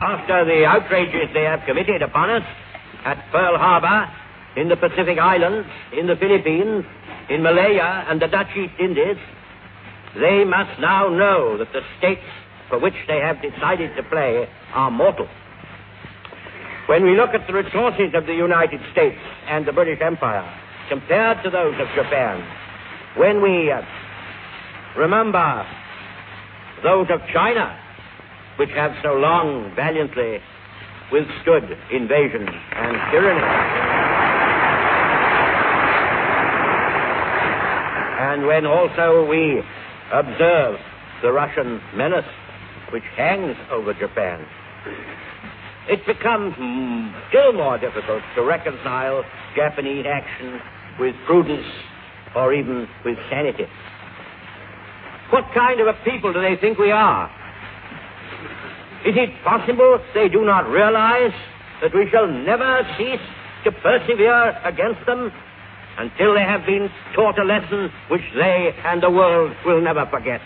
After the outrages they have committed upon us at Pearl Harbor, in the Pacific Islands, in the Philippines, in Malaya, and the Dutch East Indies, they must now know that the stakes for which they have decided to play are mortal. When we look at the resources of the United States and the British Empire compared to those of Japan, when we uh, remember those of China, which have so long valiantly withstood invasion and tyranny. And when also we observe the Russian menace which hangs over Japan, it becomes still more difficult to reconcile Japanese action with prudence or even with sanity. What kind of a people do they think we are? Is it possible they do not realize that we shall never cease to persevere against them until they have been taught a lesson which they and the world will never forget?